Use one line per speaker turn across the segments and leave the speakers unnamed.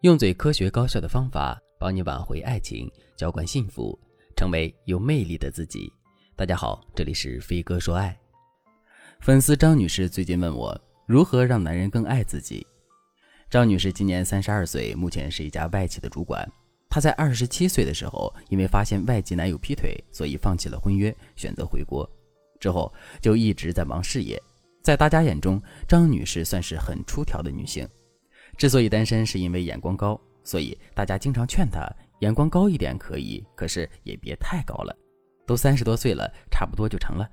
用最科学高效的方法帮你挽回爱情，浇灌幸福，成为有魅力的自己。大家好，这里是飞哥说爱。粉丝张女士最近问我如何让男人更爱自己。张女士今年三十二岁，目前是一家外企的主管。她在二十七岁的时候，因为发现外籍男友劈腿，所以放弃了婚约，选择回国。之后就一直在忙事业。在大家眼中，张女士算是很出挑的女性。之所以单身，是因为眼光高，所以大家经常劝她眼光高一点可以，可是也别太高了。都三十多岁了，差不多就成了。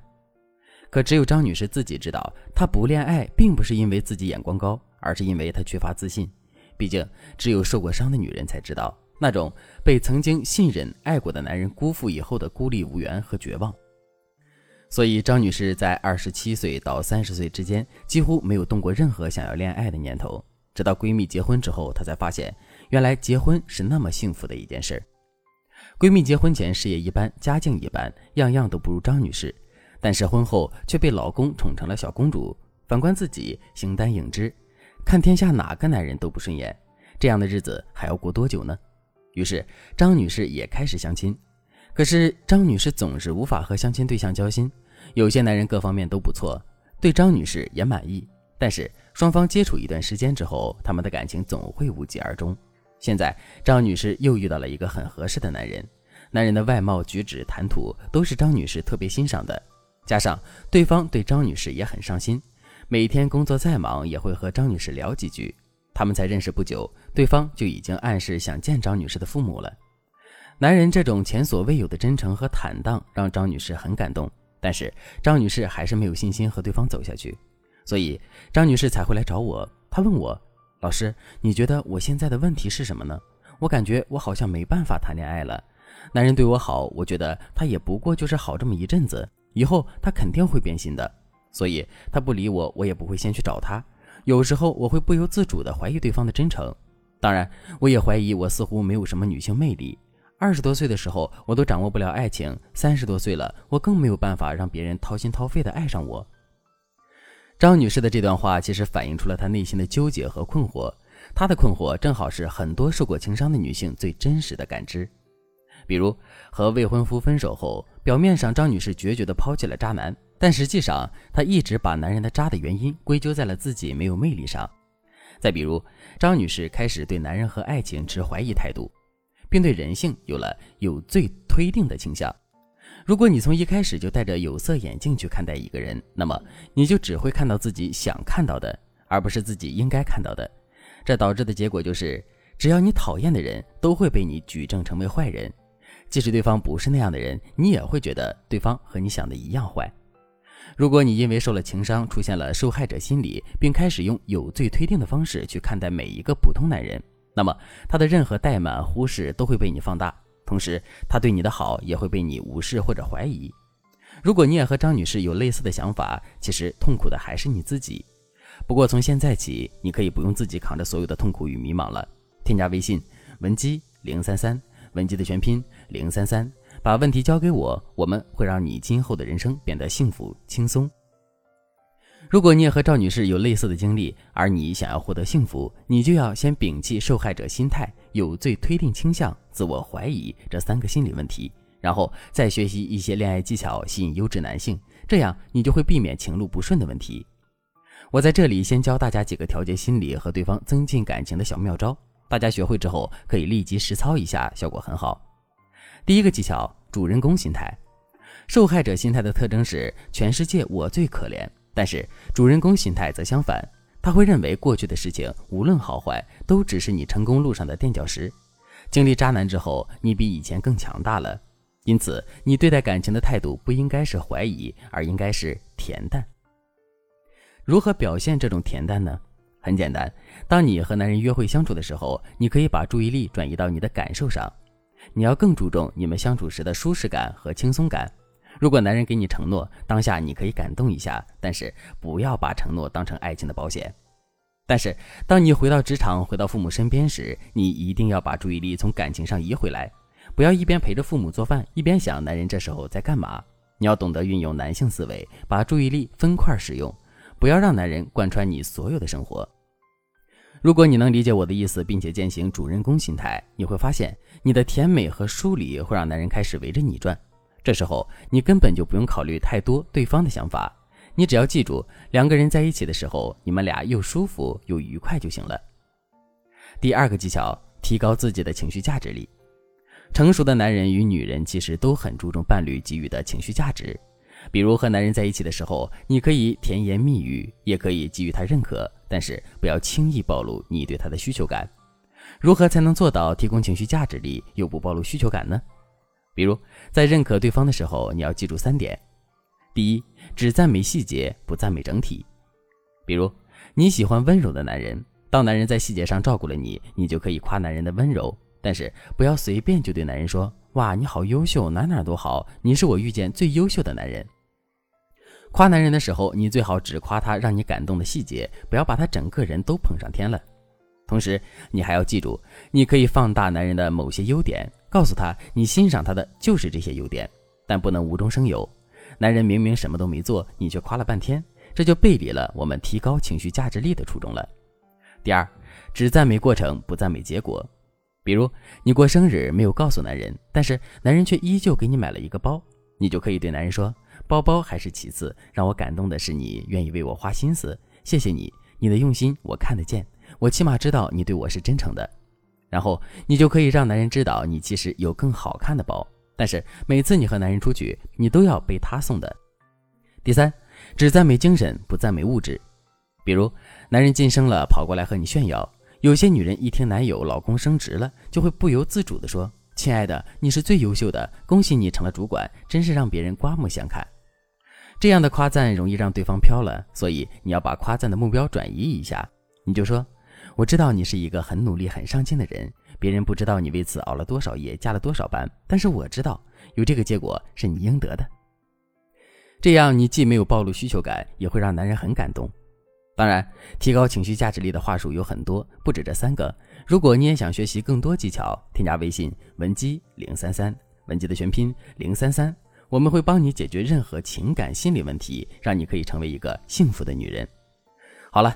可只有张女士自己知道，她不恋爱并不是因为自己眼光高，而是因为她缺乏自信。毕竟，只有受过伤的女人才知道那种被曾经信任、爱过的男人辜负以后的孤立无援和绝望。所以，张女士在二十七岁到三十岁之间，几乎没有动过任何想要恋爱的念头。直到闺蜜结婚之后，她才发现，原来结婚是那么幸福的一件事。闺蜜结婚前事业一般，家境一般，样样都不如张女士，但是婚后却被老公宠成了小公主。反观自己，形单影只，看天下哪个男人都不顺眼，这样的日子还要过多久呢？于是，张女士也开始相亲。可是张女士总是无法和相亲对象交心，有些男人各方面都不错，对张女士也满意，但是双方接触一段时间之后，他们的感情总会无疾而终。现在张女士又遇到了一个很合适的男人，男人的外貌、举止、谈吐都是张女士特别欣赏的，加上对方对张女士也很上心，每天工作再忙也会和张女士聊几句。他们才认识不久，对方就已经暗示想见张女士的父母了。男人这种前所未有的真诚和坦荡，让张女士很感动。但是张女士还是没有信心和对方走下去，所以张女士才会来找我。她问我：“老师，你觉得我现在的问题是什么呢？我感觉我好像没办法谈恋爱了。男人对我好，我觉得他也不过就是好这么一阵子，以后他肯定会变心的。所以他不理我，我也不会先去找他。有时候我会不由自主地怀疑对方的真诚，当然，我也怀疑我似乎没有什么女性魅力。”二十多岁的时候，我都掌握不了爱情；三十多岁了，我更没有办法让别人掏心掏肺的爱上我。张女士的这段话其实反映出了她内心的纠结和困惑。她的困惑正好是很多受过情伤的女性最真实的感知。比如，和未婚夫分手后，表面上张女士决绝地抛弃了渣男，但实际上她一直把男人的渣的原因归咎在了自己没有魅力上。再比如，张女士开始对男人和爱情持怀疑态度。并对人性有了有罪推定的倾向。如果你从一开始就戴着有色眼镜去看待一个人，那么你就只会看到自己想看到的，而不是自己应该看到的。这导致的结果就是，只要你讨厌的人，都会被你举证成为坏人。即使对方不是那样的人，你也会觉得对方和你想的一样坏。如果你因为受了情伤，出现了受害者心理，并开始用有罪推定的方式去看待每一个普通男人。那么他的任何怠慢、忽视都会被你放大，同时他对你的好也会被你无视或者怀疑。如果你也和张女士有类似的想法，其实痛苦的还是你自己。不过从现在起，你可以不用自己扛着所有的痛苦与迷茫了。添加微信文姬零三三，文姬的全拼零三三，把问题交给我，我们会让你今后的人生变得幸福轻松。如果你也和赵女士有类似的经历，而你想要获得幸福，你就要先摒弃受害者心态、有罪推定倾向、自我怀疑这三个心理问题，然后再学习一些恋爱技巧，吸引优质男性，这样你就会避免情路不顺的问题。我在这里先教大家几个调节心理和对方增进感情的小妙招，大家学会之后可以立即实操一下，效果很好。第一个技巧：主人公心态。受害者心态的特征是全世界我最可怜。但是主人公心态则相反，他会认为过去的事情无论好坏，都只是你成功路上的垫脚石。经历渣男之后，你比以前更强大了，因此你对待感情的态度不应该是怀疑，而应该是恬淡。如何表现这种恬淡呢？很简单，当你和男人约会相处的时候，你可以把注意力转移到你的感受上，你要更注重你们相处时的舒适感和轻松感。如果男人给你承诺，当下你可以感动一下，但是不要把承诺当成爱情的保险。但是，当你回到职场、回到父母身边时，你一定要把注意力从感情上移回来，不要一边陪着父母做饭，一边想男人这时候在干嘛。你要懂得运用男性思维，把注意力分块使用，不要让男人贯穿你所有的生活。如果你能理解我的意思，并且践行主人公心态，你会发现你的甜美和疏离会让男人开始围着你转。这时候，你根本就不用考虑太多对方的想法，你只要记住，两个人在一起的时候，你们俩又舒服又愉快就行了。第二个技巧，提高自己的情绪价值力。成熟的男人与女人其实都很注重伴侣给予的情绪价值。比如和男人在一起的时候，你可以甜言蜜语，也可以给予他认可，但是不要轻易暴露你对他的需求感。如何才能做到提供情绪价值力又不暴露需求感呢？比如在认可对方的时候，你要记住三点：第一，只赞美细节，不赞美整体。比如你喜欢温柔的男人，当男人在细节上照顾了你，你就可以夸男人的温柔，但是不要随便就对男人说。哇，你好优秀，哪哪都好，你是我遇见最优秀的男人。夸男人的时候，你最好只夸他让你感动的细节，不要把他整个人都捧上天了。同时，你还要记住，你可以放大男人的某些优点，告诉他你欣赏他的就是这些优点，但不能无中生有。男人明明什么都没做，你却夸了半天，这就背离了我们提高情绪价值力的初衷了。第二，只赞美过程，不赞美结果。比如你过生日没有告诉男人，但是男人却依旧给你买了一个包，你就可以对男人说：“包包还是其次，让我感动的是你愿意为我花心思，谢谢你，你的用心我看得见，我起码知道你对我是真诚的。”然后你就可以让男人知道你其实有更好看的包，但是每次你和男人出去，你都要被他送的。第三，只赞美精神，不赞美物质。比如男人晋升了，跑过来和你炫耀。有些女人一听男友、老公升职了，就会不由自主地说：“亲爱的，你是最优秀的，恭喜你成了主管，真是让别人刮目相看。”这样的夸赞容易让对方飘了，所以你要把夸赞的目标转移一下，你就说：“我知道你是一个很努力、很上进的人，别人不知道你为此熬了多少夜、加了多少班，但是我知道，有这个结果是你应得的。”这样你既没有暴露需求感，也会让男人很感动。当然，提高情绪价值力的话术有很多，不止这三个。如果你也想学习更多技巧，添加微信文姬零三三，文姬的全拼零三三，我们会帮你解决任何情感心理问题，让你可以成为一个幸福的女人。好了，